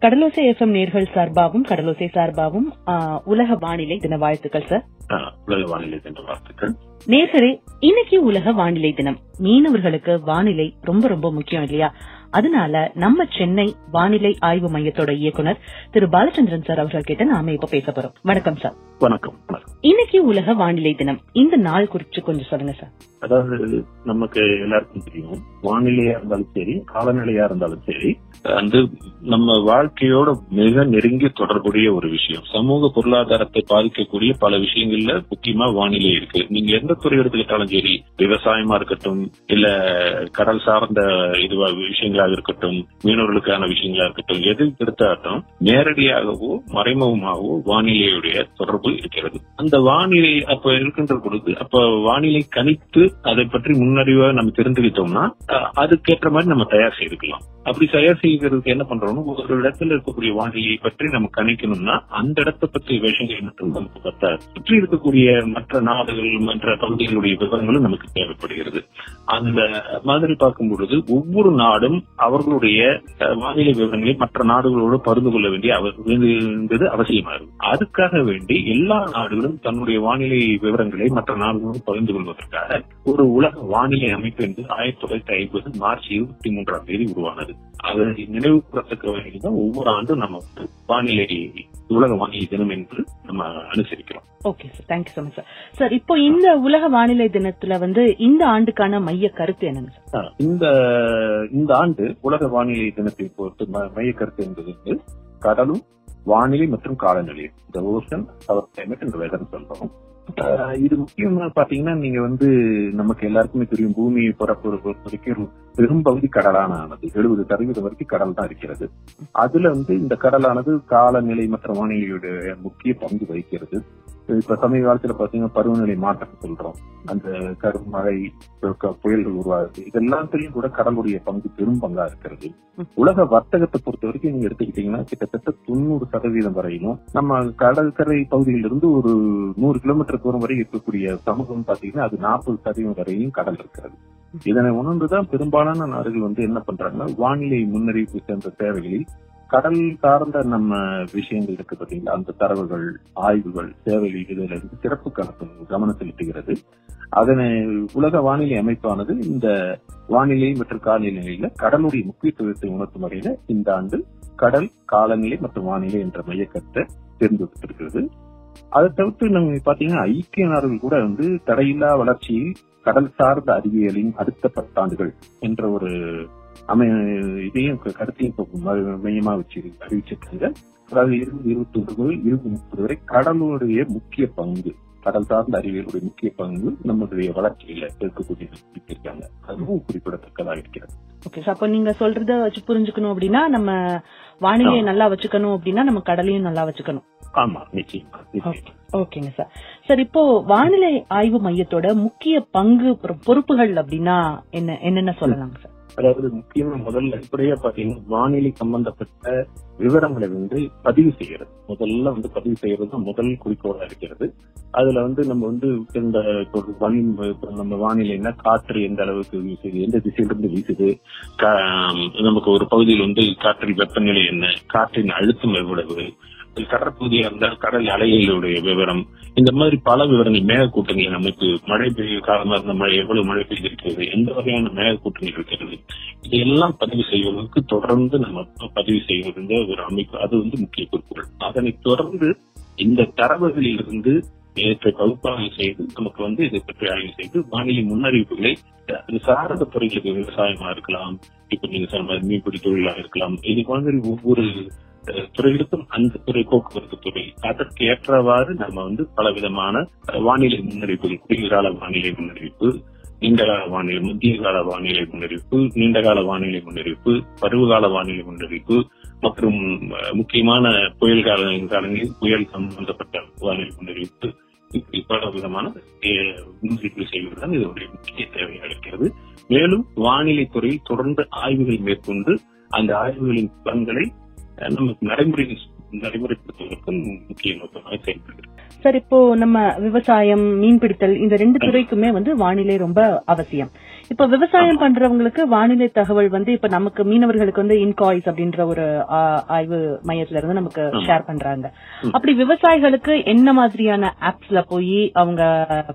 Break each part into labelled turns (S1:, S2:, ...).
S1: கடலோசை FM நேர்கள் சார்பாகவும் கடலோசை சார்பாகவும் உலக வானிலை தின வாழ்த்துக்கள் சார்
S2: உலக வானிலை என்ற வாழ்த்துக்கள்.
S1: நேர்களே இன்னைக்கு உலக வானிலை தினம். மீனவர்களுக்கு வானிலை ரொம்ப ரொம்ப முக்கியம் இல்லையா? அதனால நம்ம சென்னை வானிலை ஆய்வு மையத்தோட இயக்குனர் திரு பாலச்சந்திரன் சார் அவர்கள் கிட்ட நாம இப்ப பேச போறோம். வணக்கம் சார்.
S2: வணக்கம்
S1: இன்னைக்கு உலக வானிலை தினம். இந்த நாள் குறிச்சு கொஞ்சம் சொல்லுங்க சார்.
S2: அதாவது நமக்கு எல்லாருக்கும் தெரியும். வானிலையா இருந்தாலும் சரி காலநிலையா இருந்தாலும் சரி வந்து நம்ம வாழ்க்கையோட மிக நெருங்கிய தொடர்புடைய ஒரு விஷயம். சமூக பொருளாதாரத்தை பாதிக்கக்கூடிய பல விஷயங்கள்ல முக்கியமா வானிலை இருக்கு. நீங்க எந்த துறை எடுத்துக்கிட்டாலும் சரி விவசாயமா இருக்கட்டும் இல்ல கடல் சார்ந்த இதுவா விஷயங்களாக இருக்கட்டும் மீனவர்களுக்கான விஷயங்களா இருக்கட்டும் எது எடுத்தாலும் நேரடியாகவோ மறைமுகமாகவோ வானிலையுடைய தொடர்பு இருக்கிறது. அந்த வானிலை அப்ப இருக்கின்ற பொழுது அப்ப வானிலை கணித்து அதை பற்றி முன்னறிவாக நம்ம தெரிந்துக்கிட்டோம்னா அதுக்கேற்ற மாதிரி நம்ம தயார் செய்துக்கலாம். அப்படி தயார் செய்கிறதுக்கு என்ன பண்றோம்னா ஒரு இடத்துல இருக்கக்கூடிய வானிலையை பற்றி நம்ம கணிக்கணும்னா அந்த இடத்தை பற்றிய விஷயங்கள் மட்டும் நமக்கு பத்தாது. சுற்றி இருக்கக்கூடிய மற்ற நாடுகள் மற்ற பகுதிகளுடைய விவரங்களும் நமக்கு தேவைப்படுகிறது. அந்த மாதிரி பார்க்கும் பொழுது ஒவ்வொரு நாடும் அவர்களுடைய வானிலை விவரங்களை மற்ற நாடுகளோடு பகிர்ந்து கொள்ள வேண்டிய அவ- வேண்டியது அவசியமா இருக்கும் அதுக்காக வேண்டி எல்லா நாடுகளும் தன்னுடைய வானிலை விவரங்களை மற்ற நாடுகளோடு பகிர்ந்து கொள்வதற்காக ஒரு உலக வானிலை அமைப்பு என்று ஆயிரத்தி தொள்ளாயிரத்தி ஐம்பது மார்ச் இருபத்தி மூன்றாம் தேதி உருவானது. அதை நினைவு கூறத்தக்க வகையில் தான் ஒவ்வொரு ஆண்டும் நம்ம வானிலை உலக வானிலை தினம் என்று நம்ம அனுசரிக்கிறோம்.
S1: Okay sir thank you so much sir sir இப்போ இந்த உலக வானிலை தினத்துல வந்து இந்த ஆண்டுக்கான மைய கருத்து என்னங்க சார்
S2: இந்த இந்த ஆண்டு உலக வானிலை தினத்தை பொறுத்து மைய கருத்து என்பது வந்து கடலும் வானிலை மற்றும் காலநிலை இந்த ஓஷன் அவர் கிளைமேட் என்ற வெதர் சொல்றோம். இது முக்கியமா பாத்தீங்கன்னா நீங்க வந்து நமக்கு எல்லாருக்குமே தெரியும் பூமியை பொறுத்த பொறுத்த பெரும்பகுதி கடலான ஆனது எழுபது சதவீதம் வரைக்கும் கடல் தான் இருக்கிறது. அதுல வந்து இந்த கடலானது காலநிலை மற்ற வானிலையுடைய முக்கிய பங்கு வகிக்கிறது. இப்ப சமீப காலத்துல பாத்தீங்கன்னா பருவநிலை மாற்றம் சொல்றோம். அந்த கருமழை க- புயல்கள் உருவாகுது. இது எல்லாத்துலயும் கூட கடலுடைய பங்கு பெரும் பங்கா இருக்கிறது. உலக வர்த்தகத்தை பொறுத்த வரைக்கும் நீங்க எடுத்துக்கிட்டீங்கன்னா கிட்டத்தட்ட தொண்ணூறு சதவீதம் வரையிலும் நம்ம கடற்கரை பகுதியிலிருந்து ஒரு நூறு கிலோமீட்டர் தூரம் வரை இருக்கக்கூடிய சமூகம் பாத்தீங்கன்னா அது நாற்பது சதவீதம் வரையும் கடல் இருக்கிறது. இதனை உணர்ந்துதான் பெரும்பாலான நாடுகள் வந்து என்ன பண்றாங்கன்னா வானிலை முன்னறிவிப்பு சேர்ந்த தேவைகளில் கடல் சார்ந்த நம்ம விஷயங்கள் இருக்கு பார்த்தீங்களா அந்த தரவுகள் ஆய்வுகள் சேவைகள் இதுல இருந்து சிறப்பு கலப்பு கவனம் செலுத்துகிறது அதனை உலக வானிலை அமைப்பானது இந்த வானிலை மற்றும் காலநிலையில கடலுடைய முக்கியத்துவத்தை உணர்த்தும் வகையில இந்த ஆண்டு கடல் காலநிலை மற்றும் வானிலை என்ற மையக்கத்தை தேர்ந்தெடுத்திருக்கிறது அதை தவிர்த்து நம்ம பாத்தீங்கன்னா ஐக்கிய நாடுகள் கூட வந்து தடையில்லா வளர்ச்சியில் கடல் சார்ந்த அறிவியலின் அடுத்த பத்தாண்டுகள் என்ற ஒரு இதையும் கருத்தையும் மையமா வச்சு அறிவிச்சிருக்காங்க. அதாவது இருபது இருபத்தி ஒன்று முதல் இருபது முப்பது வரை கடலுடைய முக்கிய பங்கு கடல் சார்ந்த அறிவியலுடைய முக்கிய பங்கு நம்முடைய வளர்ச்சியில இருக்கக்கூடிய இருக்காங்க அதுவும் குறிப்பிடத்தக்கதாக இருக்கிறது.
S1: ஓகே அப்ப நீங்க சொல்றத வச்சு புரிஞ்சுக்கணும் அப்படின்னா நம்ம வானிலையை நல்லா வச்சுக்கணும் அப்படின்னா நம்ம கடலையும் நல்லா வச்சுக்கணும்.
S2: ஆமா நிச்சயமா.
S1: ஓகேங்க சார் சார் இப்போ வானிலை ஆய்வு மையத்தோட முக்கிய பங்கு பொறு- பொறுப்புகள் அப்படின்னா என்ன என்னென்ன சொல்லலாங்க சார்
S2: அதாவது முக்கியமா முதல்ல அடிப்படையா பாத்தீங்கன்னா வானிலை சம்பந்தப்பட்ட விவரங்களை வந்து பதிவு செய்யறது. முதல்ல வந்து பதிவு செய்யறது தான் முதல் குறிக்கோளா இருக்கிறது. அதுல வந்து நம்ம வந்து இந்த இப்போ நம்ம வானிலைன்னா காற்று எந்த அளவுக்கு வீசுது எந்த திசையிலிருந்து வீசுது கா- நமக்கு ஒரு பகுதியில் வந்து காற்றின் வெப்பநிலை என்ன காற்றின் அழுத்தம் எவ்வளவு கடற்பகுதியா இருந்தால் கடல் அலைகளுடைய விவரம். இந்த மாதிரி பல விவரங்கள் மேகக்கூட்டங்களின் அமைப்பு மழை பெய்ய காலமா இருந்த மழை எவ்வளவு மழை பெய்திருக்கிறது எந்த வகையான மேகக்கூட்டங்கள் இருக்கிறது இதையெல்லாம் பதிவு செய்வதற்கு தொடர்ந்து நம்ம பதிவு செய்வதென்ற ஒரு அமைப்பு அது வந்து முக்கிய குறிப்புகள். அதனை தொடர்ந்து இந்த தரவுகளில் இருந்து பகுப்பாய்வு செய்து நமக்கு வந்து இதை பற்றி ஆய்வு செய்து வானிலை முன்னறிவிப்புகளை அது சார்ந்த துறைகளுக்கு விவசாயமா இருக்கலாம் இப்ப நீங்க சொன்ன மாதிரி மீன்பிடி தொழிலா இருக்கலாம் இது மாதிரி ஒவ்வொரு துறைகளுக்கும் அந்த துறை போக்குவரத்து துறை அதற்கு ஏற்றவாறு நம்ம வந்து பல விதமான வானிலை முன்னறிவிப்புகள் குளிர்கால வானிலை முன்னறிவிப்பு நீண்டகால வானிலை மத்திய கால வானிலை முன்னறிவிப்பு நீண்டகால வானிலை முன்னறிவிப்பு பருவகால வானிலை முன்னறிவிப்பு மற்றும் முக்கியமான புயல் கால காலங்களில் புயல் சம்பந்தப்பட்ட வானிலை முன்னறிவிப்பு இப்படி பல விதமான அஹ், முன்னறிவிப்பு செய்வதுதான் இதனுடைய முக்கிய தேவையாக இருக்கிறது மேலும் வானிலை துறையில் தொடர்ந்து ஆய்வுகள் மேற்கொண்டு அந்த ஆய்வுகளின் பலன்களை நமக்கு நடைமுறை நடைமுறைப்படுத்துவதற்கும் முக்கிய நோக்கமாக செயல்படுகிறது.
S1: சார் இப்போ நம்ம விவசாயம் மீன்பிடித்தல் இந்த ரெண்டு துறைக்குமே வந்து வானிலை ரொம்ப அவசியம். இப்ப விவசாயம் பண்றவங்களுக்கு வானிலை தகவல் வந்து இப்ப நமக்கு மீனவர்களுக்கு வந்து இன்காய்ஸ் அப்படின்ற ஒரு ஆய்வு மையத்துல இருந்து நமக்கு. ஷேர் பண்றாங்க. அப்படி விவசாயிகளுக்கு என்ன மாதிரியான ஆப்ஸ்ல போய் அவங்க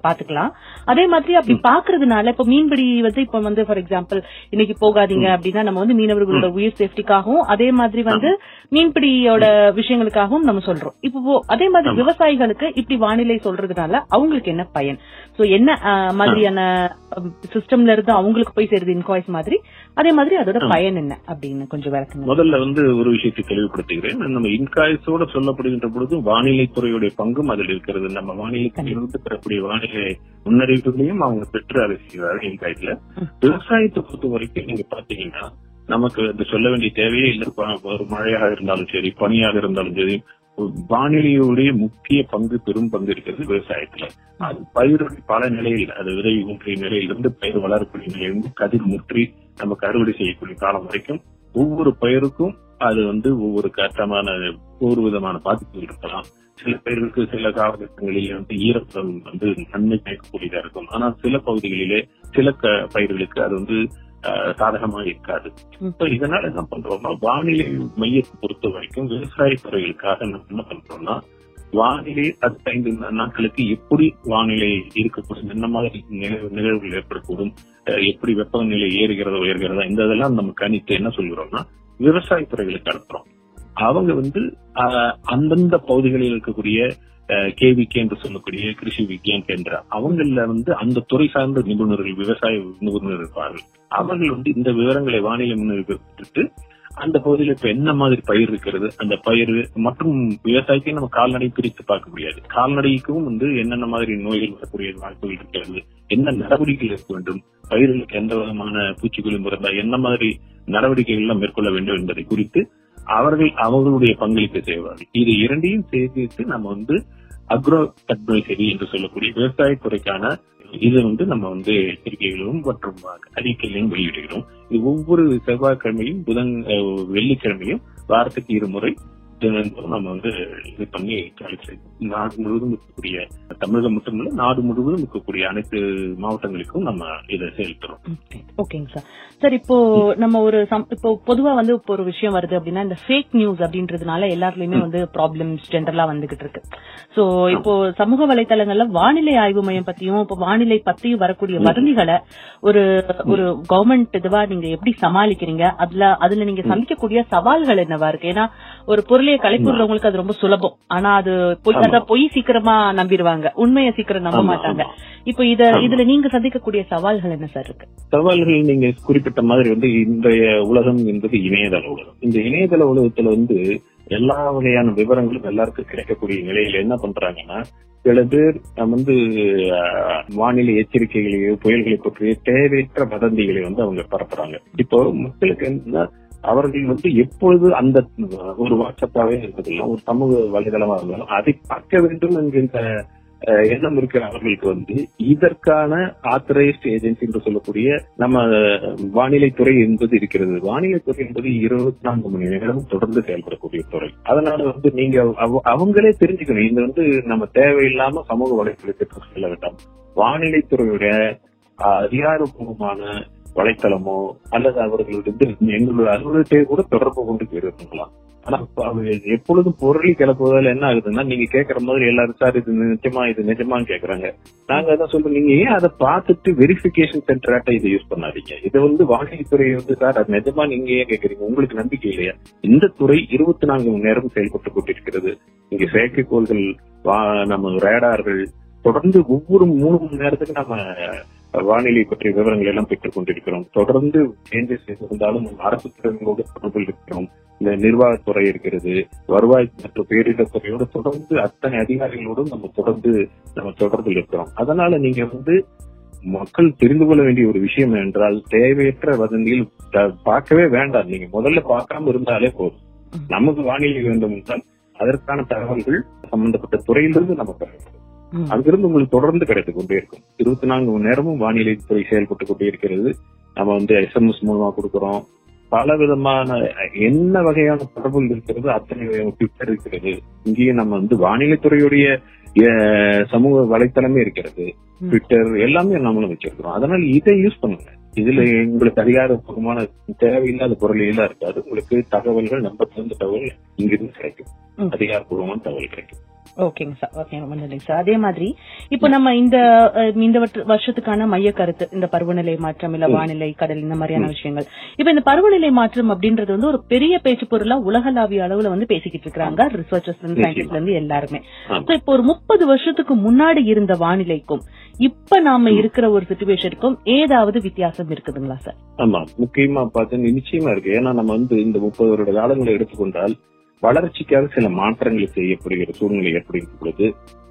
S1: பாத்துக்கலாம்? அதே மாதிரி அப்படி பாக்குறதுனால இப்ப மீன்பிடி வந்து இப்ப வந்து ஃபார் எக்ஸாம்பிள் இன்னைக்கு போகாதீங்க அப்படின்னா நம்ம வந்து மீனவர்களோட உயிர் சேஃப்டிக்காகவும் அதே மாதிரி வந்து மீன்பிடியோட விஷயங்களுக்காகவும் நம்ம சொல்றோம். இப்போ அதே மாதிரி. விவசாயிகளுக்கு இப்படி வானிலை சொல்றதுனால அவங்களுக்கு என்ன பயன்? சோ என்ன மாதிரியான சிஸ்டம்ல இருந்து அவங்களுக்கு போய் சேருது இன்காய்ஸ் மாதிரி. அதே மாதிரி அதோட. பயன் என்ன அப்படின்னு கொஞ்சம் விளக்குங்க.
S2: முதல்ல வந்து ஒரு விஷயத்தை தெளிவுபடுத்துகிறேன். நம்ம இன்காய்ஸோட சொல்லப்படுகின்ற பொழுது வானிலை துறையுடைய பங்கும் அதில் இருக்கிறது. நம்ம வானிலை துறையிலிருந்து பெறக்கூடிய வானிலை முன்னறிவிப்புகளையும் அவங்க பெற்று அதை செய்வார்கள் இன்காய்ஸ்ல. விவசாயத்தை பொறுத்த வரைக்கும் நீங்க பாத்தீங்கன்னா நமக்கு அது சொல்ல வேண்டிய தேவையே இல்லை. ஒரு மழையாக இருந்தாலும் சரி பனியாக இருந்தாலும் சரி வானிலையுடைய முக்கிய பங்கு பெரும் பங்கு இருக்கிறது விவசாயத்துல. அது பயிருடைய பல நிலையில் அது விதை ஊன்றிய நிலையிலிருந்து பயிர் வளரக்கூடிய நிலையிலிருந்து கதிர் முற்றி நமக்கு அறுவடை செய்யக்கூடிய காலம் வரைக்கும் ஒவ்வொரு பயிருக்கும் அது வந்து ஒவ்வொரு கட்டமான ஒவ்வொரு விதமான பாதிப்பு இருக்கலாம். சில பயிர்களுக்கு சில காலகட்டங்களிலே வந்து ஈரப்பதம் வந்து நன்மை கேட்கக்கூடியதா இருக்கும். ஆனால் சில பகுதிகளிலே சில க- பயிர்களுக்கு அது வந்து சாதகமா இருக்காது. இப்ப இதனால என்ன பண்றோம்னா வானிலை மையத்தை பொறுத்த வரைக்கும் விவசாய துறைகளுக்காக நம்ம என்ன பண்றோம்னா வானிலை அடுத்த ஐந்து நாட்களுக்கு எப்படி வானிலை இருக்கக்கூடும் என்ன மாதிரி நிகழ்வு- நிகழ்வுகள் ஏற்படக்கூடும் அஹ், எப்படி வெப்பநிலை ஏறுகிறதா உயர்கிறதா இந்த இதெல்லாம் நம்ம கணித்து என்ன சொல்கிறோம்னா விவசாய துறைகளுக்கு அனுப்புறோம். அவங்க வந்து அந்தந்த பகுதிகளில் இருக்கக்கூடிய கேவிகே என்று சொல்லக்கூடிய கிருஷி விக்யான் கேந்திரா அவங்கள வந்து அந்த துறை சார்ந்த நிபுணர்கள் விவசாய நிபுணர்கள் இருப்பார்கள். அவர்கள் வந்து இந்த விவரங்களை வானிலை முன்னெடுத்து அந்த பகுதியில் இப்ப என்ன மாதிரி பயிர் இருக்கிறது அந்த பயிர் மற்றும் விவசாயத்தையும் நம்ம கால்நடை பிரித்து பார்க்க முடியாது. கால்நடைக்கும் வந்து என்னென்ன மாதிரி நோய்கள் வரக்கூடிய வாய்ப்புகள் இருக்கிறது என்ன நடவடிக்கைகள் இருக்க வேண்டும் பயிர்களுக்கு எந்த விதமான பூச்சிக்கொல்லி இருந்தால் என்ன மாதிரி நடவடிக்கைகள் எல்லாம் மேற்கொள்ள வேண்டும் என்பதை குறித்து அவர்கள் அவர்களுடைய பங்களிப்பை செய்வார்கள். இது இரண்டையும் சேர்த்து நம்ம வந்து அக்ரோ அட்வைசரி என்று சொல்லக்கூடிய விவசாய துறைக்கான இது வந்து நம்ம வந்து எச்சரிக்கைகளும் மற்றும் அறிக்கைகளையும் வெளியிடுகிறோம். இது ஒவ்வொரு செவ்வாய்க்கிழமையும் புதன் வெள்ளிக்கிழமையும் வாரத்துக்கு இருமுறை நம்ம வந்து இது பண்ணி நாடு முழுவதும் இருக்கக்கூடிய தமிழகம் மட்டுமல்ல நாடு முழுவதும் இருக்கக்கூடிய அனைத்து மாவட்டங்களுக்கும் நம்ம இதை செயல்படுறோம்
S1: ஓகேங்க சார் சார் இப்போ நம்ம ஒரு இப்போ பொதுவா வந்து இப்போ ஒரு விஷயம் வருது அப்படின்னா இந்த ஃபேக் நியூஸ் அப்படின்றதுனால எல்லாருலயுமே வந்து ப்ராப்ளம்ஸ் ஜென்ரலா வந்துகிட்டு இருக்கு. சோ இப்போ சமூக வலைத்தளங்கள்ல வானிலை ஆய்வு மையம் பத்தியும் இப்போ வானிலை பத்தியும் வரக்கூடிய வதந்திகளை ஒரு ஒரு கவர்மெண்ட் இதுவா நீங்க எப்படி சமாளிக்கிறீங்க? அதுல அதுல நீங்க சந்திக்கக்கூடிய சவால்கள் என்னவா இருக்கு? ஏன்னா ஒரு பொருளைய கலைப்புறவங்களுக்கு அது ரொம்ப சுலபம். ஆனா அது பொய் சீக்கிரமா நம்பிடுவாங்க. உண்மையை சீக்கிரம் நம்ப மாட்டாங்க. இப்போ இத. இதுல நீங்க சந்திக்கக்கூடிய சவால்கள் என்ன சார் இருக்கு?
S2: சவால்கள் நீங்க குறிப்பிட்ட மாதிரி வந்து இன்றைய உலகம் என்பது இணையதள உலகம். இந்த இணையதள உலகத்துல வந்து எல்லா வகையான விவரங்களும் எல்லாருக்கும் கிடைக்கக்கூடிய நிலையில என்ன பண்றாங்கன்னா சில பேர் வந்து வானிலை எச்சரிக்கைகளையோ புயல்களை பற்றிய தேவையற்ற வதந்திகளை வந்து அவங்க பரப்புறாங்க. இப்போ மக்களுக்கு என்னன்னா அவர்கள் வந்து எப்பொழுது அந்த ஒரு வாட்ஸ்அப்பாவே இருந்ததில்லை ஒரு சமூக வலைதளமா இருந்தாலும் அதை பார்க்க வேண்டும் என்கின்ற எண்ணம் இருக்கிற அவர்களுக்கு வந்து இதற்கான ஆத்தரைஸ்ட் ஏஜென்சி என்று சொல்லக்கூடிய நம்ம வானிலை துறை என்பது இருக்கிறது. வானிலை துறை என்பது இருபத்தி நான்கு மணி நேரம் தொடர்ந்து செயல்படக்கூடிய துறை. அதனால வந்து நீங்க அவங்களே தெரிஞ்சுக்கணும். இது வந்து நம்ம தேவையில்லாம சமூக வலைத்தளத்திற்கு செல்ல வேண்டாம். வானிலை துறையுடைய அதிகாரப்பூர்வமான வலைத்தளமோ அல்லது அவர்களுடைய எங்களுடைய அலுவலகத்தை கூட தொடர்பு கொண்டு போயிருக்கலாம் ஆனா அவங்க எப்பொழுதும் பொருளி கிளப்புவதால் என்ன ஆகுதுன்னா நீங்க கேக்குற மாதிரி எல்லாரும் சார் இது நிஜமா இது நிஜமான்னு கேக்குறாங்க நாங்க அதான் சொல்றோம் நீங்க ஏன் அதை பார்த்துட்டு வெரிஃபிகேஷன் சென்டராட்ட இதை யூஸ் பண்ணாதீங்க? இதை வந்து வானிலை துறை வந்து சார் அது நிஜமா நீங்க ஏன் கேக்குறீங்க உங்களுக்கு நம்பிக்கை இல்லையா? இந்த துறை இருபத்தி நான்கு மணி நேரம் செயல்பட்டு கொண்டிருக்கிறது. இங்க செயற்கைக்கோள்கள் வா- நம்ம ரேடார்கள் தொடர்ந்து ஒவ்வொரு மூணு மணி நேரத்துக்கு நம்ம வானிலை பற்றிய விவரங்கள் எல்லாம் பெற்றுக் கொண்டிருக்கிறோம். தொடர்ந்து சேஞ்சஸ் இருந்தாலும் அரசு துறைகளோடு தொடர்பில் இருக்கிறோம். இந்த நிர்வாகத்துறை இருக்கிறது வருவாய் மற்றும் பேரிடர் துறையோடு தொடர்ந்து அத்தனை அதிகாரிகளோடும் நம்ம தொடர்ந்து நம்ம தொடர்பில் இருக்கிறோம். அதனால நீங்க வந்து மக்கள் தெரிந்து கொள்ள வேண்டிய ஒரு விஷயம் என்றால் தேவையற்ற வதந்தியில் பார்க்கவே வேண்டாம். நீங்க முதல்ல பார்க்காம இருந்தாலே போதும். நமக்கு வானிலை வேண்டும் என்றால் அதற்கான தகவல்கள் சம்பந்தப்பட்ட துறையிலிருந்து நம்ம பெற வேண்டும். அங்கிருந்து உங்களுக்கு தொடர்ந்து கிடைத்துக் கொண்டே இருக்கும். இருபத்தி நான்கு மணி நேரமும் வானிலை துறை செயல்பட்டு கொண்டே இருக்கிறது. நம்ம வந்து எஸ்எம்எஸ் மூலமா கொடுக்கிறோம். பல விதமான என்ன வகையான தொடர்புகள் இருக்கிறது அத்தனை ட்விட்டர் இருக்கிறது. இங்கேயும் நம்ம வந்து வானிலை துறையுடைய சமூக வலைத்தளமே இருக்கிறது. ட்விட்டர் எல்லாமே நம்மளும் வச்சிருக்கிறோம். அதனால இதை யூஸ் பண்ணுங்க. இதுல உங்களுக்கு அதிகாரப்பூர்வமான தேவையில்லாத பொருள் எல்லாம் இருக்காது. உங்களுக்கு தகவல்கள் நம்ப தகுந்த தகவல் இங்கிருந்து கிடைக்கும். அதிகாரப்பூர்வமான தகவல் கிடைக்கும்.
S1: ஓகேங்க சார் ஓகே ரொம்ப நன்றிங்க சார் அதே மாதிரி இப்போ நம்ம இந்த இந்த வருஷத்துக்கான மைய கருத்து இந்த பருவநிலை மாற்றம் இல்ல வானிலை கடல் இந்த மாதிரியான விஷயங்கள். இப்போ இந்த பருவநிலை மாற்றம் அப்படின்றது வந்து ஒரு பெரிய பேச்சு பொருளா உலகளாவிய அளவுல வந்து பேசிக்கிட்டு இருக்காங்க
S2: நிச்சயமா.
S1: சயின்டிஸ்ட்ல இருந்து எல்லாருமே. இப்போ ஒரு முப்பது வருஷத்துக்கு முன்னாடி இருந்த வானிலைக்கும் இப்ப நாம இருக்கிற ஒரு சுச்சுவேஷனுக்கும் ஏதாவது வித்தியாசம் இருக்குதுங்களா சார்
S2: ஆமா. முக்கியமா பார்த்தீங்கன்னா நிச்சயமா இருக்கு. ஏன்னா நம்ம வந்து இந்த முப்பது வருட காலங்களை எடுத்துக்கொண்டால் வளர்ச்சிக்காக சில மாற்றங்கள் செய்யப்படுகிற சூழ்நிலை ஏற்படுகிற பொழுது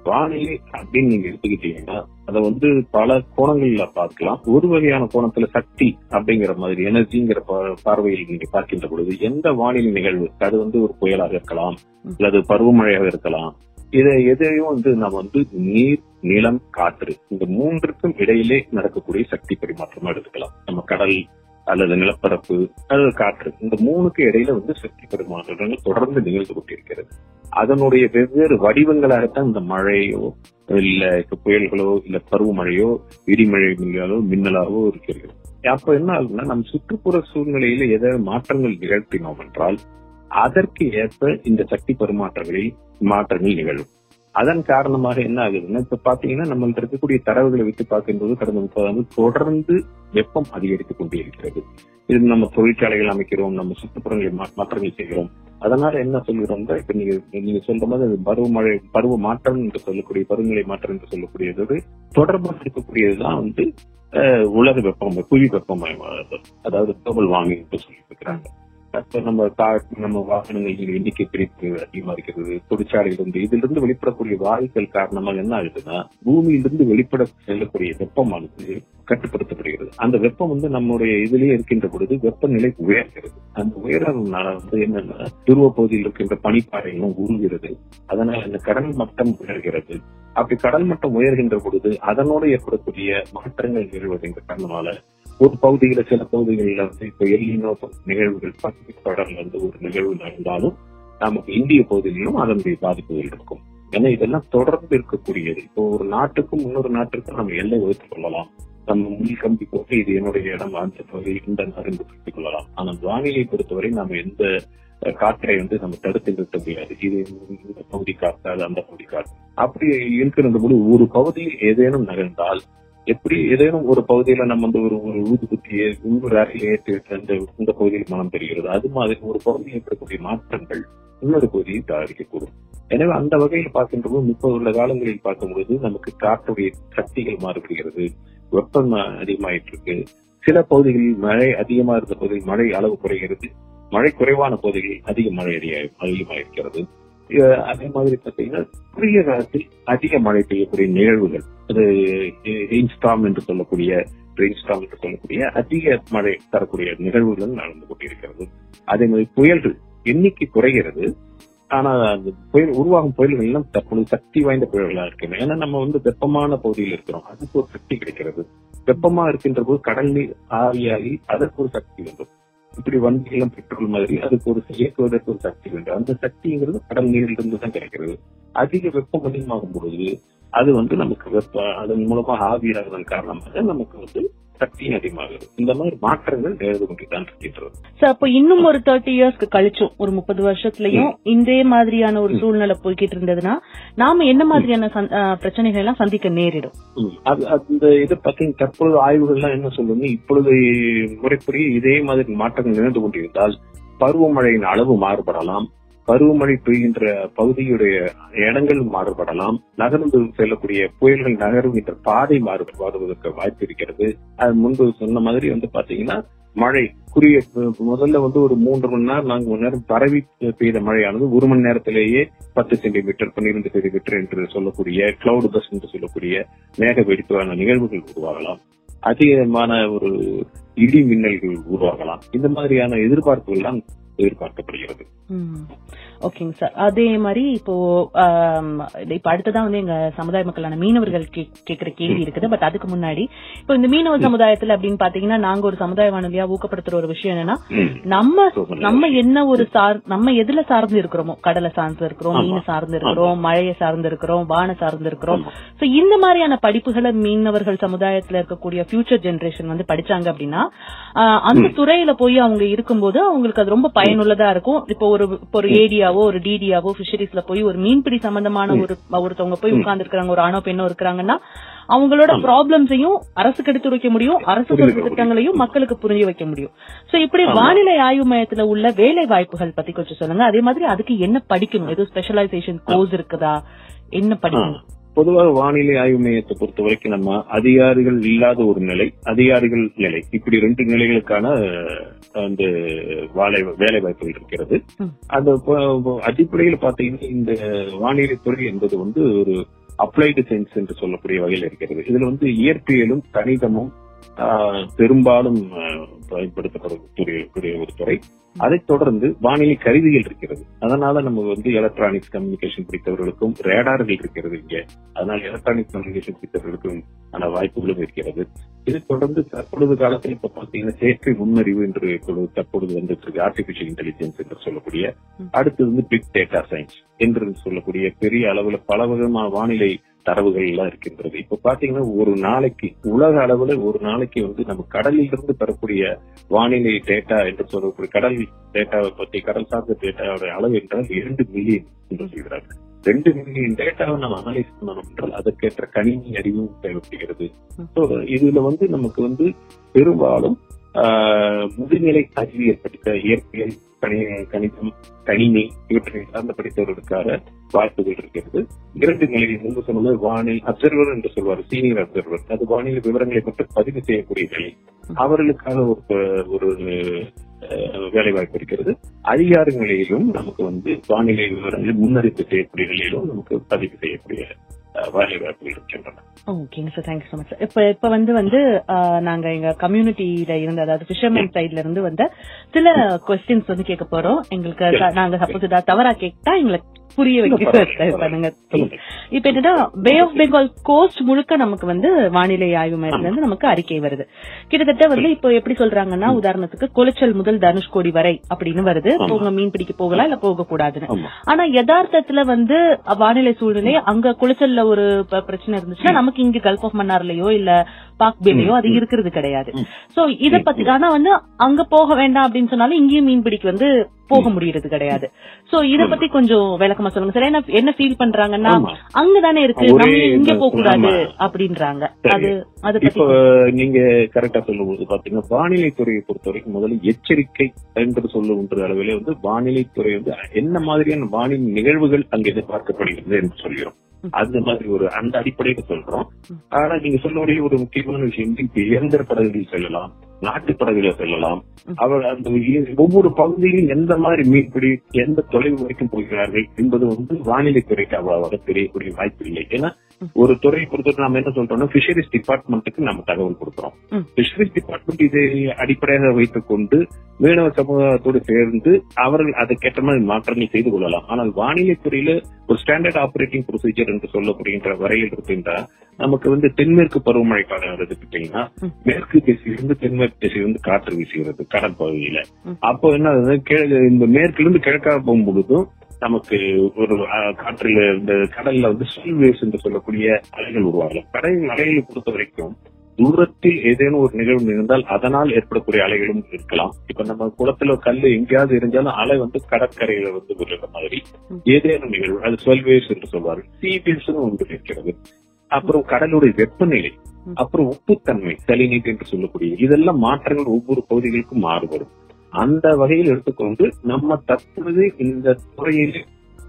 S2: வானிலை அப்படின்னு நீங்க எடுத்துக்கிட்டீங்கன்னா அதை வந்து பல கோணங்கள்ல பார்க்கலாம். ஒரு வகையான கோணத்துல சக்தி அப்படிங்கிற மாதிரி எனர்ஜிங்கிற பார்வையில் நீங்க பார்க்கின்ற பொழுது எந்த வானிலை நிகழ்வு? அது வந்து ஒரு புயலாக இருக்கலாம் அல்லது பருவமழையாக இருக்கலாம். இதை எதையும் வந்து நம்ம வந்து நீர் நிலம் காற்று இந்த மூன்றுக்கும் இடையிலே நடக்கக்கூடிய சக்தி பரிமாற்றமா எடுத்துக்கலாம். நம்ம கடல் அல்லது நிலப்பரப்பு அல்லது காற்று இந்த மூணுக்கு இடையில வந்து சக்தி பரிமாற்றங்கள் தொடர்ந்து நிகழ்ந்து கொண்டிருக்கிறது. அதனுடைய வெவ்வேறு வடிவங்களாகத்தான் இந்த மழையோ இல்ல புயல்களோ இல்ல பருவமழையோ இடிமழை மின்னலோ மின்னலாகவோ இருக்கிறது. அப்ப என்ன ஆகுதுன்னா நம் சுற்றுப்புற சூழ்நிலையில ஏதாவது மாற்றங்கள் நிகழ்த்தினோம் என்றால் அதற்கு ஏற்ப இந்த சக்தி பரிமாற்றங்களில் மாற்றங்கள் நிகழும். அதன் காரணமாக என்ன ஆகுதுன்னா இப்ப பாத்தீங்கன்னா நம்மள்ட்ட இருக்கக்கூடிய தரவுகளை வைத்து பார்க்கும்போது கடந்த முப்பது ஆண்டு தொடர்ந்து வெப்பம் அதிகரித்துக் கொண்டே இருக்கிறது. இது நம்ம தொழிற்சாலைகள் அமைக்கிறோம் நம்ம சுற்றுப்புறங்களை மா- மாற்றங்கள் செய்கிறோம். அதனால என்ன சொல்கிறோம் இப்ப நீங்க நீங்க சொல்ற மாதிரி அது பருவமழை பருவ மாற்றம் என்று சொல்லக்கூடிய பருவநிலை மாற்றம் என்று சொல்லக்கூடியது தொடர்பாக இருக்கக்கூடியதுதான் வந்து உலக வெப்பம் புவி வெப்பமயமாதல் அதாவது குளோபல் வார்மிங் என்று சொல்லிட்டு இருக்கிறாங்க. நம்ம கார் நம்ம வாகனங்களின் எண்ணிக்கை பிரிப்பு அதிகமா இருக்கிறது இதுல இதிலிருந்து வெளிப்படக்கூடிய வாயுக்கள் காரணமாக என்ன ஆகுதுன்னா பூமியிலிருந்து வெளிப்பட செல்லக்கூடிய வெப்பமானது கட்டுப்படுத்தப்படுகிறது. அந்த வெப்பம் வந்து நம்முடைய இதுலயே இருக்கின்ற பொழுது வெப்பநிலை உயர்கிறது. அந்த உயரதுனால வந்து என்னன்னா துருவ பகுதியில் இருக்கின்ற பனிப்பாறைகளும் உருகிறது. அதனால இந்த கடல் மட்டம் உயர்கிறது. அப்படி கடல் மட்டம் உயர்கின்ற பொழுது அதனோடு ஏற்படக்கூடிய மாற்றங்கள் நிகழ்வதன் காரணமால ஒரு பகுதியில சில பகுதிகளில் வந்து இப்ப எல்லினோ நிகழ்வுகள் பசிபிக் தொடர்ல இருந்து ஒரு நிகழ்வு நடந்தாலும் நமக்கு இந்திய பகுதியிலும் அதனுடைய பாதிப்புகள் இருக்கும். ஏன்னா இதெல்லாம் தொடர்ந்து இருக்கக்கூடியது. இப்போ ஒரு நாட்டுக்கும் இன்னொரு நாட்டுக்கும் நம்ம எல்லை வகுத்துக் கொள்ளலாம். நம்ம முள் கம்பி போட்டு இது என்னுடைய இடம் அந்த பகுதி இந்த நாடு என்று கொள்ளலாம். ஆனால் வானிலை பொறுத்தவரை நாம எந்த காற்றை வந்து நம்ம தடுத்து நிறுத்த முடியாது. இது இந்த பகுதி காற்று அது அந்த பகுதி காற்று. அப்படி இருக்கிற போது ஒரு பகுதியில் ஏதேனும் நகர்ந்தால் எப்படி ஏதேனும் ஒரு பகுதியில நம்ம வந்து ஒரு ஒரு ஊதுபுத்தியை உள்ளூர் அறையில் ஏற்றி அந்த இந்த பகுதியில் மனம் பெறுகிறது. அது மாதிரி ஒரு பகுதியில் ஏற்படக்கூடிய மாற்றங்கள் இன்னொரு பகுதியை தயாரிக்கக்கூடும் எனவே அந்த வகையில் பார்க்கின்ற போது முப்பது உள்ள காலங்களில் பார்க்கும்போது நமக்கு காற்றுடைய சக்திகள் மாறுபடுகிறது. வெப்பம் அதிகமாயிட்டு இருக்கு சில பகுதிகளில் மழை அதிகமா இருந்த பகுதியில் மழை அளவு குறைகிறது. மழை குறைவான பகுதிகளில் அதிக மழை அதிகமாயிருக்கிறது. அதே மாதிரி பார்த்தீங்கன்னா குறுகிய காலத்தில் அதிக மழை பெய்யக்கூடிய நிகழ்வுகள் அது ரெயின்ஸ்டாம் என்று சொல்லக்கூடிய ரெயின்ஸ்டாம் என்று சொல்லக்கூடிய அதிக மழை தரக்கூடிய நிகழ்வுகள் நடந்து கொண்டிருக்கிறது. அதே மாதிரி புயல்கள் எண்ணிக்கை குறைகிறது. ஆனா அந்த புயல் உருவாகும் புயல்கள் எல்லாம் தற்பொழுது சக்தி வாய்ந்த புயல்களா இருக்கின்றன. ஏன்னா நம்ம வந்து வெப்பமான பகுதியில் இருக்கிறோம். அதுக்கு ஒரு சக்தி கிடைக்கிறது. வெப்பமா இருக்கின்ற போது கடல் நீர் ஆவியாகி அதற்கு ஒரு சக்தி வேண்டும். இப்படி வண்டிகளும் பெட்ரோல் மாதிரி அதுக்கு ஒரு இயக்குவதற்கு ஒரு சக்தி வேண்டும் அந்த சக்திங்கிறது கடல் நீரிலிருந்து தான் கிடைக்கிறது. அதிக வெப்பம் அதிகமாகும் பொழுது அது வந்து நமக்கு வெப்ப அதன் மூலமாக ஆவியாகிறதன் காரணமாக நமக்கு வந்து சக்தியும் அதிகமாகுது இந்த மாதிரி மாற்றங்கள் நிகழ்ந்து கொண்டுதான் இருக்கின்றது.
S1: சார் அப்போ இன்னும் ஒரு தேர்ட்டி இயர்ஸ்க்கு கழிச்சும் ஒரு முப்பது வருஷத்துலயும் இதே மாதிரியான ஒரு சூழ்நிலை போய்கிட்டு இருந்ததுன்னா நாம என்ன மாதிரியான பிரச்சனைகள் எல்லாம் சந்திக்க நேரிடும்.
S2: அது அந்த இதை பத்தி தற்பொழுது ஆய்வுகள்லாம் என்ன சொல்லுங்க இப்பொழுது முறைப்படி இதே மாதிரி மாற்றங்கள் நிகழ்ந்து கொண்டிருந்தால் பருவமழையின் அளவு மாறுபடலாம். பருவமழை பெய்கின்ற பகுதியுடைய இடங்கள் மாறுபடலாம். நகர்ந்து செல்லக்கூடிய புயல்கள் நகருகின்ற பாதை மாறுபடுவதற்கு வாய்ப்பு இருக்கிறது. அது முன்பு சொன்ன மாதிரி வந்து பாத்தீங்கன்னா மழை குறிய முதல்ல வந்து ஒரு மூன்று மணி நேரம் நான்கு மணி நேரம் பரவி பெய்த மழையானது ஒரு மணி நேரத்திலேயே பத்து சென்டிமீட்டர் பன்னிரண்டு சென்டிமீட்டர் என்று சொல்லக்கூடிய கிளவுட் பஸ் என்று சொல்லக்கூடிய மேக வெடிப்பான நிகழ்வுகள் உருவாகலாம். அதிகமான ஒரு இடி மின்னல்கள் உருவாகலாம். இந்த மாதிரியான எதிர்பார்ப்புகள் எல்லாம் எதிர்பார்க்கப்படுகிறது.
S1: ஓகேங்க சார் அதே மாதிரி இப்போ இப்ப அடுத்ததான் வந்து எங்க சமுதாய மக்களான மீனவர்கள் கே- கேக்குற கேள்வி இருக்குது பட் அதுக்கு முன்னாடி இப்போ இந்த மீனவ சமுதாயத்துல அப்படின்னு பாத்தீங்கன்னா நாங்க ஒரு சமுதாய வானொலியா ஊக்கப்படுத்துற ஒரு விஷயம் என்னன்னா. நம்ம. நம்ம என்ன ஒரு சார் நம்ம எதுல சார்ந்து இருக்கிறோமோ கடலை சார்ந்து இருக்கிறோம். மீன் சார்ந்து இருக்கிறோம் மழையை சார்ந்து இருக்கிறோம் வான சார்ந்து இருக்கிறோம். சோ இந்த மாதிரியான படிப்புகளை மீனவர்கள் சமுதாயத்துல இருக்கக்கூடிய ஃபியூச்சர் ஜெனரேஷன் வந்து படிச்சாங்க அப்படின்னா அந்த துறையில போய் அவங்க இருக்கும்போது அவங்களுக்கு அது ரொம்ப பயனுள்ளதா இருக்கும். இப்போ ஒரு ஒரு ஏடியாவோ ஒரு டிடியாவோ பிஷரிஸ்ல போய் ஒரு மீன்பிடி சம்பந்தமான ஒரு ஒருத்தவங்க போய் உட்கார்ந்து இருக்காங்க ஒரு ஆணோ பெண்ணோ இருக்கிறாங்கன்னா அவங்களோட ப்ராப்ளம்ஸையும் அரசுக்கு எடுத்து வைக்க முடியும். அரசு திட்டங்களையும் மக்களுக்கு புரிய வைக்க முடியும். சோ இப்படி வானிலை ஆய்வு மையத்துல உள்ள வேலை வாய்ப்புகள் பத்தி கொஞ்சம் சொல்லுங்க. அதே மாதிரி அதுக்கு என்ன படிக்கணும்? ஏதோ ஸ்பெஷலைசேஷன் கோர்ஸ் இருக்குதா? என்ன படிக்கணும்?
S2: பொதுவாக வானிலை ஆய்வு மையத்தை பொறுத்த வரைக்கும் நம்ம அதிகாரிகள் இல்லாத ஒரு நிலை அதிகாரிகள் நிலை. இப்படி ரெண்டு நிலைகளுக்கான அஹ், அந்த வேலை வாய்ப்புகள் இருக்கிறது. அந்த அடிப்படையில் பாத்தீங்கன்னா இந்த வானிலை துறை என்பது வந்து ஒரு அப்ளைடு சயின்ஸ் என்று சொல்லக்கூடிய வகையில் இருக்கிறது. இதுல வந்து இயற்பியலும் கணிதமும் பெரும்பாலும் பயன்படுத்தப்படக்கூடிய ஒரு துறை. அதைத் தொடர்ந்து வானிலை கருவிகள் இருக்கிறது. அதனால நம்ம வந்து எலக்ட்ரானிக்ஸ் கம்யூனிகேஷன் படித்தவர்களுக்கும் ரேடார்கள் இருக்கிறது இங்க. அதனால எலக்ட்ரானிக்ஸ் கம்யூனிகேஷன் படித்தவர்களுக்கும் ஆன வாய்ப்புகளும் இருக்கிறது. இதை தொடர்ந்து தற்பொழுது காலத்தில் இப்ப பாத்தீங்கன்னா செயற்கை நுண்ணறிவு என்று தற்பொழுது வந்துட்டு இருக்கு ஆர்டிபிஷியல் இன்டெலிஜென்ஸ் என்று சொல்லக்கூடிய. அடுத்தது வந்து பிக் டேட்டா சயின்ஸ் என்று சொல்லக்கூடிய பெரிய அளவுல பல விதமான வானிலை தரவுகள் எல்லாம் இருக்கின்றது. இப்ப பாத்தீங்கன்னா ஒரு நாளைக்கு உலக அளவுல ஒரு நாளைக்கு வந்து நம்ம கடலில் இருந்து பெறக்கூடிய வானிலை டேட்டா என்று சொல்லக்கூடிய கடல் டேட்டாவை பத்தி கடல் சார்ந்த டேட்டாவோட அளவு என்றால் இரண்டு மில்லியன் என்று சொல்கிறார்கள். ரெண்டு மில்லியன் டேட்டாவை நம்ம அனலைஸ் பண்ணணும் என்றால் அதற்கேற்ற கணினி அறிவும் தேவைப்படுகிறது. இதுல வந்து நமக்கு வந்து பெரும்பாலும் முதுநிலை அறிவியல் படித்த இயற்பியல் கணி கணிதம் கணினி இவற்றை சார்ந்த படித்தவர்களுக்காக வாய்ப்புகள் இருக்கிறது. இரண்டு நிலையில் முன்பு சொன்னது வானில் அப்சர்வர் என்று சொல்வார் சீனியர் அப்சர்வர். அது வானிலை விவரங்களை மட்டும் பதிவு செய்யக்கூடிய நிலை அவர்களுக்காக ஒரு ஒரு வேலை வாய்ப்பு இருக்கிறது. அதிகார நிலையிலும் நமக்கு வந்து வானிலை விவரங்களை முன்னறிப்பு செய்யக்கூடிய நிலையிலும் நமக்கு பதிவு செய்யக்கூடிய இருக்கின்றன.
S1: ஓகேங்க sir thank you so much sir இப்ப இப்ப வந்து வந்து நாங்க எங்க கம்யூனிட்டியில இருந்து அதாவது ஃபிஷர்மேன் சைட்ல இருந்து வந்த சில கொஸ்டின்ஸ் வந்து கேட்க போறோம். எங்களுக்கு நாங்க சப்போஸ் ஏதாவது தவறா கேட்டா எங்களுக்கு புரிய வைக்க. இப்ப என்னன்னா பே ஆஃப் பெங்கால் கோஸ்ட் முழுக்க நமக்கு வந்து வானிலை ஆய்வு மையத்துல இருந்து நமக்கு அறிக்கை வருது. கிட்டத்தட்ட வந்து இப்போ எப்படி சொல்றாங்கன்னா உதாரணத்துக்கு கொலைச்சல் முதல் தனுஷ்கோடி வரை அப்படின்னு வருது. உங்க மீன் பிடிக்க போகலாம் இல்ல போக கூடாதுன்னு ஆனா யதார்த்தத்துல வந்து வானிலை சூழ்நிலை அங்க குளிச்சல்ல ஒரு பிரச்சனை இருந்துச்சுன்னா நமக்கு இங்க கல்ஃப் ஆஃப் மன்னார்லயோ இல்ல பாக் பேலயோ அது இருக்கிறது கிடையாது. சோ இத பத்தி ஆனா வந்து அங்க போக வேண்டாம் அப்படின்னு சொன்னாலும் இங்கேயும் மீன் பிடிக்க வந்து போக முடியறது கிடையாது. சோ இத பத்தி கொஞ்சம் விளக்கமா சொல்லுங்க. சார் என்ன என்ன ஃபீல் பண்றாங்கன்னா. அங்கதானே இருக்கு நம்ம இங்க போக கூடாது. அப்படின்றாங்க. அது அத
S2: இப்போ நீங்க கரெக்டா சொல்லும்போது பாத்தீங்கன்னா வானிலை துறையை பொறுத்த வரைக்கும் முதல்ல எச்சரிக்கை என்று சொல்லுகின்ற அளவிலே வந்து வானிலை துறை வந்து என்ன மாதிரியான வானிலை நிகழ்வுகள் அங்க எதிர்பார்க்கப்படுகிறது என்று சொல்கிறோம். அந்த மாதிரி ஒரு அந்த அடிப்படையில சொல்றோம். ஆனா நீங்க சொல்லக்கூடிய ஒரு முக்கியமான விஷயம் வந்து இப்ப இயந்திர படகுகளில் செல்லலாம் நாட்டு படகுல செல்லலாம். அவர் அந்த ஒவ்வொரு பகுதியிலும் எந்த மாதிரி மீன்பிடி எந்த தொலைவு வரைக்கும் போகிறார்கள் என்பது வந்து வானிலை துறைக்கு அவ்வளவாக தெரியக்கூடிய வாய்ப்பு இல்லை. ஏன்னா ஒரு துறையை பொறுத்தவரை நாம என்ன சொல்றோம்னா பிஷரிஸ் டிபார்ட்மெண்ட்டுக்கு நம்ம தகவல் கொடுக்கிறோம். பிஷரிஸ் டிபார்ட்மெண்ட் இதை அடிப்படையாக வைத்துக் கொண்டு மீனவ சமூகத்தோடு சேர்ந்து அவர்கள் அதுக்கேற்ற மாதிரி மாற்றங்களை செய்து கொள்ளலாம் ஆனால் வானிலை துறையில ஒரு ஸ்டாண்டர்ட் ஆபரேட்டிங் ப்ரொசீஜர் என்று சொல்லப்படுகின்ற வரையில் இருக்கின்றா நமக்கு வந்து தென்மேற்கு பருவமழை காலம் எடுத்துக்கிட்டீங்கன்னா. மேற்கு திசையிலிருந்து தென்மேற்கு திசையிலிருந்து காற்று வீசுகிறது கடல் பகுதியில
S1: ம்.
S2: அப்போ என்ன இந்த மேற்கிலிருந்து கிழக்காக போகும் பொழுதும் நமக்கு ஒரு காற்றுல இந்த கடல்ல வந்து ஸ்வீல் வேவ்ஸ் என்று சொல்லக்கூடிய அலைகள் உருவாகலாம் கடல் அலைகளை பொறுத்த வரைக்கும் தூரத்தில் ஏதேனும் ஒரு நிகழ்வு இருந்தால் அதனால் ஏற்படக்கூடிய அலைகளும் இருக்கலாம் இப்ப நம்ம குளத்துல கல்லு எங்கேயாவது இருந்தாலும் அலை வந்து கடற்கரையில வந்து விழுற மாதிரி. ஏதேனும் நிகழ்வு அது ஸ்வெல் வேவ்ஸ் என்று சொல்வார்கள் சீ வேவ்ஸ் ஒன்று இருக்கிறது அப்புறம் கடலுடைய வெப்பநிலை. அப்புறம் உப்புத்தன்மை சலினேட் என்று சொல்லக்கூடிய இதெல்லாம் மாற்றங்கள் ஒவ்வொரு பகுதிகளுக்கும் மாறுபடும் அந்த வகையில் எடுத்துக்கொண்டு நம்ம தற்பொழுது இந்த துறையில்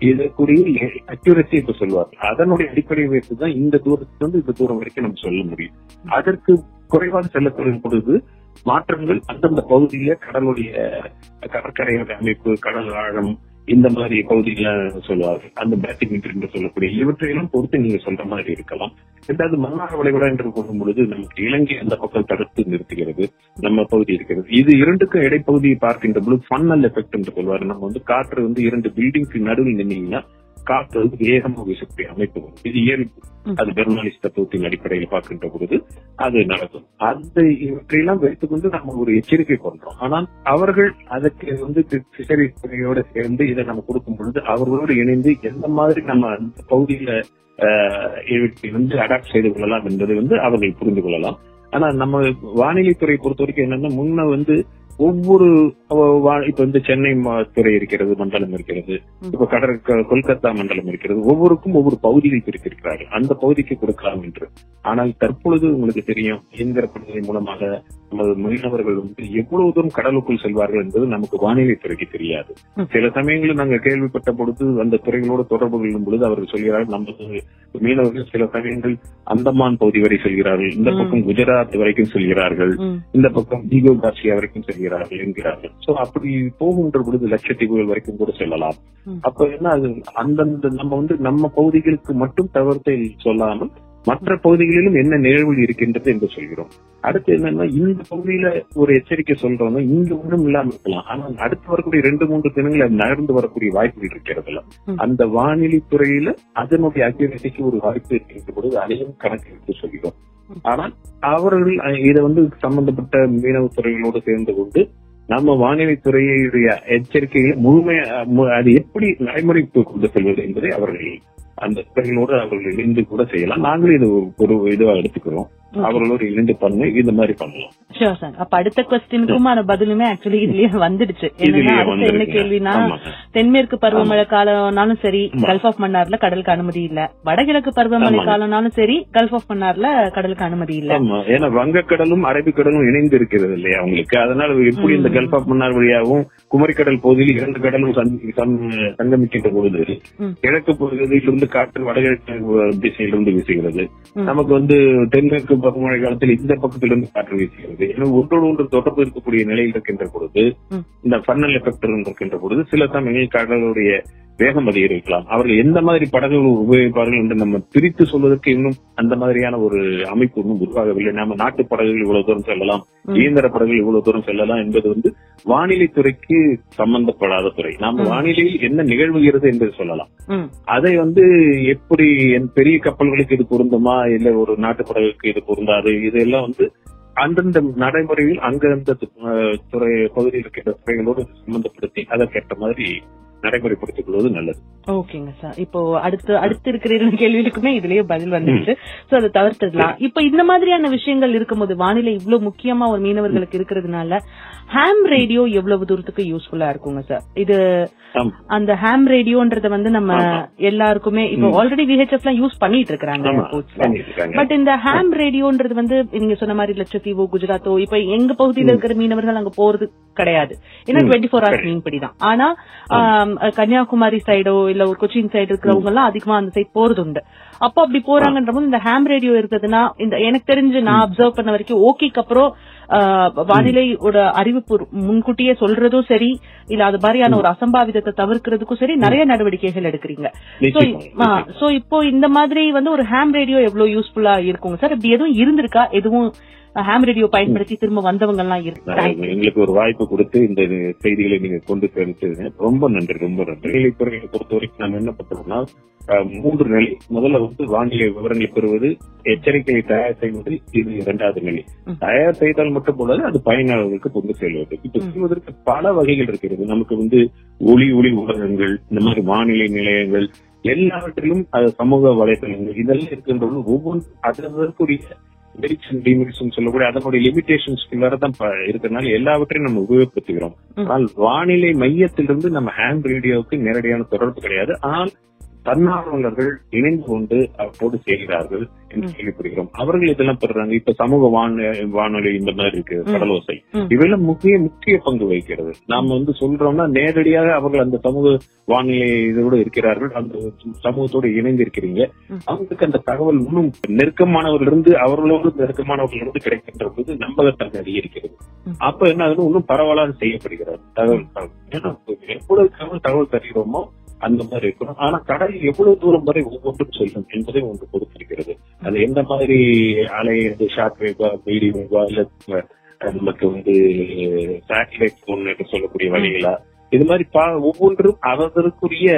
S2: இதற்குரிய அக்யூரசி இப்ப சொல்லுவார் அதனுடைய அடிப்படையை வைத்துதான் இந்த தூரத்துல இருந்து இந்த தூரம் வரைக்கும் நம்ம சொல்ல முடியும். அதற்கு குறைவாக செல்லக்கூடிய பொழுது மாற்றங்கள் அந்தந்த பகுதியில கடலுடைய கடற்கரையோட அமைப்பு கடல் ஆழம் இந்த மாதிரி பகுதியில சொல்லுவார்கள். அந்த பேட்டிங் என்று சொல்லக்கூடிய இவற்றையெல்லாம் பொறுத்து நீங்க சொல்ற மாதிரி இருக்கலாம். ரெண்டாவது மன்னார் வளைகுடா என்று கூறும் பொழுது நமக்கு இலங்கை அந்த பக்கம் தடுத்து நிறுத்துகிறது. நம்ம பகுதி இருக்கிறது. இது இரண்டுக்கும் இடைப்பகுதியை பார்க்கின்ற பொழுது ஃபன்னல் எஃபெக்ட் என்று சொல்வாரு. நம்ம வந்து காற்று வந்து இரண்டு பில்டிங்க்கு நடுவில் நின்னீங்கன்னா காற்று வந்து வேகமாக வீசக்கூடிய அமைப்பு வரும். இது இயல்பு. அது பெர்னாலிஸ் தத்துவத்தின் அடிப்படையில் பார்க்கின்ற பொழுது அது நடக்கும். அந்த இவற்றையெல்லாம் வைத்துக்கொண்டு நம்ம ஒரு எச்சரிக்கை பண்றோம் ஆனால் அவர்கள் அதற்கு வந்து பிஷரி துறையோட சேர்ந்து இதை நம்ம கொடுக்கும் பொழுது அவர்களோடு இணைந்து எந்த மாதிரி நம்ம அந்த பகுதியில இவற்றை வந்து அடாப்ட் செய்து கொள்ளலாம் என்பதை வந்து அவர்கள் புரிந்து கொள்ளலாம். ஆனா நம்ம வானிலைத்துறை பொறுத்த வரைக்கும் என்னன்னா முன்ன வந்து ஒவ்வொரு இப்ப வந்து சென்னை துறை இருக்கிறது மண்டலம் இருக்கிறது. இப்ப கடற் க- கொல்கத்தா மண்டலம் இருக்கிறது. ஒவ்வொருக்கும் ஒவ்வொரு பகுதியை பிரித்திருக்கிறார்கள். அந்த பகுதிக்கு கொடுக்கலாம் என்று. ஆனால் தற்பொழுது உங்களுக்கு தெரியும் இயந்திர படுகை மூலமாக நமது மீனவர்கள் வந்து எவ்வளவு தூரம் கடலுக்குள் செல்வார்கள் என்பது நமக்கு வானிலை துறைக்கு தெரியாது. சில சமயங்களில் நாங்கள் கேள்விப்பட்ட பொழுது அந்த துறைகளோடு தொடர்பு கொள்ளும் பொழுது அவர்கள் சொல்கிறார்கள் நமது மீனவர்கள் சில சமயங்கள் அந்தமான் பகுதி வரை செல்கிறார்கள் இந்த. பக்கம் குஜராத் வரைக்கும் செல்கிறார்கள். இந்த பக்கம் காட்சியா வரைக்கும் செல்கிறார்கள் என்கிறார்கள் சோ அப்படி போகின்ற பொழுது லட்சத்தீவுகள் வரைக்கும் கூட செல்லலாம். அப்ப என்ன அது அந்தந்த நம்ம வந்து நம்ம பகுதிகளுக்கு மட்டும் தவிர்த்தை சொல்லாமல் மற்ற பகுதிகளிலும் என்ன நிகழ்வுகள் இருக்கின்றது என்று சொல்கிறோம் அடுத்து என்னன்னா இந்த பகுதியில ஒரு எச்சரிக்கை சொல்றோம்னா இங்க ஒன்றும் இல்லாம இருக்கலாம் ஆனால் அடுத்து வரக்கூடிய ரெண்டு மூன்று தினங்கள் அது நகர்ந்து வரக்கூடிய வாய்ப்புகள் இருக்கிறதுல. அந்த வானிலை துறையில அதனுடைய அக்யூரசிக்கு ஒரு வாய்ப்பு இருக்கின்ற பொழுது அதையும் கணக்கெடுத்து சொல்கிறோம். ஆனால் அவர்கள் இதை வந்து சம்பந்தப்பட்ட மீனவ துறைகளோடு சேர்ந்து கொண்டு நம்ம வானிலை துறையுடைய எச்சரிக்கைகளை முழுமையா அது எப்படி நடைமுறைக்கு கொண்டு செல்வது என்பதை அவர்கள் அந்த துறைகளோடு அவர்கள் இணைந்து கூட செய்யலாம். நாங்களும் இது ஒரு இதுவா எடுத்துக்கிறோம். அவர்களோடு இணைந்து பண்ணி இந்த மாதிரி பண்ணலாம்
S1: ஷோர் சார் அப்ப அடுத்த கொஸ்டினுக்குமான பதிலுமே ஆக்சுவலி இதுலயே வந்துடுச்சு என்னன்னா என்ன. கேள்வினா. தென்மேற்கு பருவமழை காலம்னாலும் சரி. கல்ஃப் ஆஃப் மன்னார்ல கடலுக்கு அனுமதி இல்ல வடகிழக்கு பருவமழை. காலம்னாலும் சரி கல்ஃப் ஆஃப் மன்னார்ல கடலுக்கு அனுமதி இல்ல
S2: ஏன்னா வங்கக்கடலும் அரபிக்கடலும் இணைந்து இருக்கிறது இல்லையா அவங்களுக்கு அதனால எப்படி இந்த. கல்ஃப் ஆஃப் மன்னார் வழியாகவும் குமரிக்கடல் பகுதியில் இரண்டு கடலும் சங்கமிக்கின்ற பொழுது. கிழக்கு பகுதியிலிருந்து காற்று வடகிழக்கு திசையிலிருந்து வீசுகிறது. நமக்கு வந்து தென்மேற்கு பருவமழை காலத்தில் இந்த பக்கத்திலிருந்து காற்று வீசுகிறது எனவே ஒன்றோடு ஒன்று தொடர்பு இருக்கக்கூடிய நிலையில் இருக்கின்ற பொழுது. இந்த ஃபன்னல் எஃபெக்ட் இருக்கின்ற பொழுது சில சமயங்களில் கடலுடைய வேகம் அதிகரிக்கலாம் அவர்கள் எந்த மாதிரி படகுகள் உபயோகிப்பார்கள் என்று நம்ம பிரித்து சொல்வதற்கு இன்னும் அந்த மாதிரியான ஒரு அமைப்பு இன்னும் உருவாகவில்லை நாம நாட்டு படகுகள் இவ்வளவு தூரம் செல்லலாம். இயந்திர படகுகள் இவ்வளவு தூரம் செல்லலாம் என்பது வந்து வானிலை துறைக்கு சம்பந்தப்படாத துறை நாம. வானிலையில் என்ன நிகழ்வுகிறது என்று சொல்லலாம். அதை வந்து எப்படி என் பெரிய கப்பல்களுக்கு இது பொருந்துமா இல்ல ஒரு நாட்டு படகுக்கு இது பொருந்தாது இதெல்லாம் வந்து அந்தந்த நடைமுறையில் அந்தந்த அஹ், துறை பகுதியில் இருக்கின்ற துறைகளோடு சம்பந்தப்படுத்தி அதற்கேற்ற மாதிரி நடைமுறைப்படுத்திக் கொள்வது நல்லது
S1: ஓகேங்க சார் இப்போ அடுத்து அடுத்து இருக்கிற இரண்டு கேள்விகளுக்குமே இதுலயே பதில் வந்துருச்சு சோ அதை தவிர்த்துடலாம் இப்போ இந்த மாதிரியான விஷயங்கள் இருக்கும்போது வானிலை இவ்வளவு முக்கியமா ஒரு மீனவர்களுக்கு இருக்கிறதுனால ஹாம் ரேடியோ எவ்வளவு தூரத்துக்கு யூஸ்ஃபுல்லா இருக்குங்க சார் இது. அந்த ஹாம் ரேடியோன்றத வந்து நம்ம. எல்லாருக்குமே இப்போ. ஆல்ரெடி விஹெச்எஃப் எல்லாம் யூஸ் பண்ணிட்டு இருக்காங்க
S2: இருக்காங்க.
S1: பட் இந்த ஹாம் ரேடியோன்றது வந்து நீங்க சொன்ன மாதிரி லட்சத்தீவோ குஜராத்தோ இப்ப எங்க பகுதியில இருக்கிற மீனவர்கள் அங்க போறது கிடையாது ஏன்னா. Twenty four hours. மீன்படி தான் ஆனா கன்னியாகுமரி சைடோ இல்ல ஒரு கொச்சின் சைடு இருக்கிறவங்க எல்லாம் அதிகமா அந்த சைடு போறது உண்டு அப்போ அப்படி போறாங்கன்ற போது இந்த ஹாம் ரேடியோ இருக்குதுன்னா இந்த எனக்கு தெரிஞ்சு நான் அப்சர்வ் பண்ண வரைக்கும் ஓகேக்கு அப்புறம் வானிலையோட அறிவிப்பு முன்கூட்டியே சொல்றதும் சரி இல்ல அது மாதிரியான ஒரு அசம்பாவிதத்தை தவிர்க்கிறதுக்கும் சரி நிறைய நடவடிக்கைகள் எடுக்கிறீங்க. So இப்போ இந்த மாதிரி வந்து ஒரு ஹாம் ரேடியோ எவ்வளவு யூஸ்ஃபுல்லா இருக்குங்க? சார் இப்படி எதுவும் இருந்திருக்கா? எதுவும் ஹாம் ரேடியோ பயன்படுத்தி திரும்ப வந்தவங்க எல்லாம் இருக்கு
S2: எங்களுக்கு ஒரு வாய்ப்பு கொடுத்து இந்த செய்திகளை நீங்க கொண்டு சேர்த்து ரொம்ப நன்றி ரொம்ப நன்றி. நிலைத்துறையை பொறுத்த வரைக்கும் நம்ம என்ன பண்றோம்னா மூன்று நிலை. முதல்ல வந்து வானிலை விவரங்களை பெறுவது எச்சரிக்கையை தயார் செய்வது இது இரண்டாவது நிலை. தயார் செய்தால் மட்டும் போதாது அது பயனாளர்களுக்கு கொண்டு செல்வது. இப்ப. செய்வதற்கு பல வகைகள் இருக்கிறது. நமக்கு வந்து ஒளி ஒளி ஊடகங்கள் இந்த மாதிரி வானிலை நிலையங்கள் எல்லாவற்றிலும் அது சமூக வலைதளங்கள் இதெல்லாம் இருக்கின்றது ஒவ்வொன்றும் அதற்குரிய மெரிட்ஸ் அண்ட் டிமெரிட்ஸ் சொல்லக்கூடிய அதனுடைய லிமிடேஷன்ஸ் தான் இருக்கிறதுனால எல்லாவற்றையும் நம்ம உபயோகப்படுத்துகிறோம். ஆனால் வானிலை மையத்திலிருந்து நம்ம ஹேண்ட் ரேடியோவுக்கு நேரடியான தொடர்பு கிடையாது ஆனால் தன்னார்வலர்கள் இணைந்து கொண்டு அவற்றோடு செய்கிறார்கள் என்று கேள்விப்படுகிறோம். அவர்கள் இதெல்லாம் பெறுறாங்க இப்ப சமூக வான வானொலி இந்த மாதிரி இருக்கு. கடலோசை. இவையெல்லாம் முக்கிய முக்கிய பங்கு வகிக்கிறது. நாம வந்து சொல்றோம்னா நேரடியாக அவர்கள் அந்த சமூக வானிலை இதோடு இருக்கிறார்கள். அந்த சமூகத்தோடு இணைந்து இருக்கிறீங்க. அவங்களுக்கு அந்த தகவல் இன்னும் நெருக்கமானவர்களிருந்து அவர்களோடு நெருக்கமானவர்களிருந்து கிடைக்கின்ற போது நம்பகத்தன்மை அதிகரிக்கிறது. அப்ப என்ன ஆகுது? இன்னும் பரவலாக செய்யப்படுகிறது. தகவல் ஏன்னா எவ்வளவு தகவல் தகவல் தருகிறோமோ அந்த மாதிரி இருக்கணும். ஆனா கடல் எவ்வளவு தூரம் வரை ஒவ்வொன்றும் செல்லும் என்பதை ஒன்று பொறுத்திருக்கிறது. அது எந்த மாதிரி அலை வந்து ஷார்ட் வேவா மீடியம் வேவா இல்ல நமக்கு வந்து சேட்டலைட் போன் என்று சொல்லக்கூடிய வழிகளா? இது மாதிரி பா- ஒவ்வொன்றும் அதற்குரிய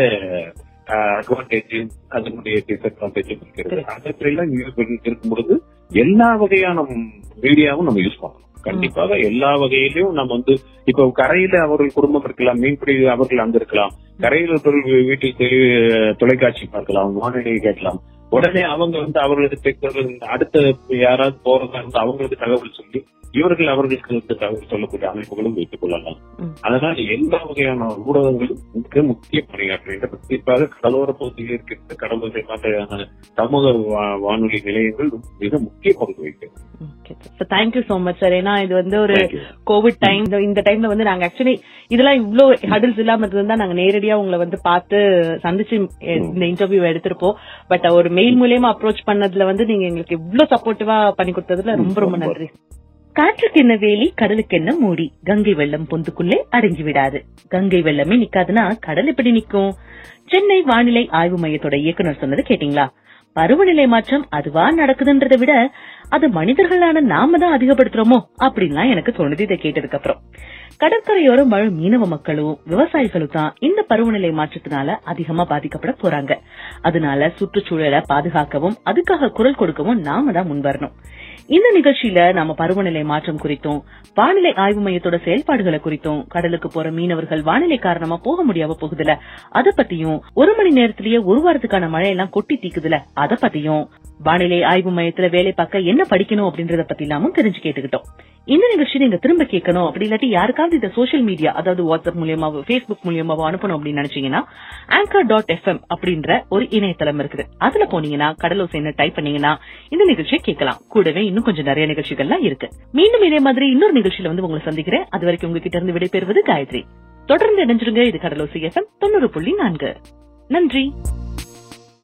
S2: அட்வான்டேஜ் அதனுடைய டிஸ்அட்வான்டேஜ் இருக்கிறது. அதற்கெல்லாம் இருக்கும் பொழுது எல்லா வகையான மீடியாவும் நம்ம யூஸ் பண்ணணும். கண்டிப்பாக எல்லா வகையிலும் நம்ம வந்து இப்ப கரையில அவர்கள் குடும்பம் இருக்கலாம் மீன்பிடி அவர்கள் அங்க இருக்கலாம். கரையில் வீட்டில் தொலைக்காட்சி பார்க்கலாம் வானொலியை கேட்கலாம். உடனே அவங்க வந்து அவர்களுக்கு பெற்றோர்கள் அடுத்த யாராவது போறதா இருந்தா அவங்களுக்கு தகவல் சொல்லி இவர்கள் அவர்களுக்கு வந்து தகவல் சொல்லக்கூடிய அமைப்புகளும் வைத்துக் கொள்ளலாம். அதனால எல்லா வகையான ஊடகங்களும் மிக முக்கிய பணியாற்றுகின்ற குறிப்பாக கடலோர பகுதியில் இருக்கின்ற கடலோர மாதிரியான சமூக வானொலி நிலையங்கள் மிக முக்கிய பங்கு வகிக்கிறது
S1: தேங்க்யூ சோ மச் சார் ஏன்னா இது வந்து ஒரு
S2: Thank you.
S1: கோவிட் டைம் இந்த டைம்ல வந்து நாங்க ஆக்சுவலி இதெல்லாம் இவ்ளோ ஹடில்ஸ் இல்லாம இருந்தா நாங்க நேரடியா உங்களை வந்து பார்த்து சந்திச்சு இந்த இன்டர்வியூ எடுத்திருப்போம். பட் ஒரு மெயில் மூலியமா அப்ரோச் பண்ணதுல வந்து நீங்க எங்களுக்கு இவ்ளோ சப்போர்ட்டிவா பண்ணி கொடுத்ததுல ரொம்ப ரொம்ப. நன்றி. காற்றுக்கு என்ன வேலி கடலுக்கு என்ன மூடி? கங்கை வெள்ளம் பொந்துக்குள்ளே அடங்கி விடாது. கங்கை வெள்ளமே நிக்காதுன்னா கடல் எப்படி நிக்கும்? சென்னை வானிலை ஆய்வு மையத்தோட இயக்குனர் சொன்னது கேட்டீங்களா? பருவநிலை மாற்றம் அதுவா நடக்குதுன்றதை விட அது மனிதர்களான நாம தான் அதிகப்படுத்துறோமோ அப்படின்லாம் எனக்கு தோணுது இதை கேட்டதுக்கு அப்புறம் கடற்கரையோரம் வாழும் மீனவ மக்களும் விவசாயிகளும் தான் இந்த பருவநிலை மாற்றத்தினால அதிகமா பாதிக்கப்பட போறாங்க. அதனால சுற்றுச்சூழலை பாதுகாக்கவும் அதுக்காக குரல் கொடுக்கவும் நாம தான் முன்வரணும் இந்த நிகழ்ச்சியில நாம பருவநிலை மாற்றம் குறித்தும் வானிலை ஆய்வு மையத்தோட செயல்பாடுகளை குறித்தும் கடலுக்கு போற மீனவர்கள் வானிலை காரணமா போக முடியாம போகுதுல அத பத்தியும் ஒரு மணி நேரத்திலேயே ஒரு வாரத்துக்கான மழையெல்லாம் கொட்டி தீக்குதுல அத பத்தியும் வானிலை ஆய்வு மையத்துல வேலை பார்க்க என்ன படிக்கணும் அப்படின்றத பத்தி எல்லாமும் தெரிஞ்சு கேட்டுக்கிட்டோம். இந்த நிகழ்ச்சி நீங்க திரும்ப கேட்கணும் அப்படி இல்லாட்டி யாருக்காவது இந்த சோஷியல் மீடியா அதாவது வாட்ஸ்அப் மூலியமாவோ பேஸ்புக் மூலியமாவோ அனுப்பணும் அப்படின்னு நினைச்சீங்கன்னா ஆங்கர் டாட் எஃப்எம் அப்படின்ற ஒரு இணையதளம் இருக்குது. அதுல போனீங்கன்னா கடலோசைன்னு டைப் பண்ணீங்கன்னா இந்த நிகழ்ச்சியை கேட்கலாம். கூடவே இன்னும் கொஞ்சம் நிறைய நிகழ்ச்சிகள்லாம் இருக்கு. மீண்டும் இதே மாதிரி இன்னொரு நிகழ்ச்சியில வந்து உங்களை சந்திக்கிறேன். அது வரைக்கும் உங்ககிட்ட இருந்து விடைபெறுவது காயத்ரி. தொடர்ந்து இணைஞ்சிருங்க. இது கடலோசி எஃப்எம் தொண்ணூறு புள்ளி நான்கு. நன்றி.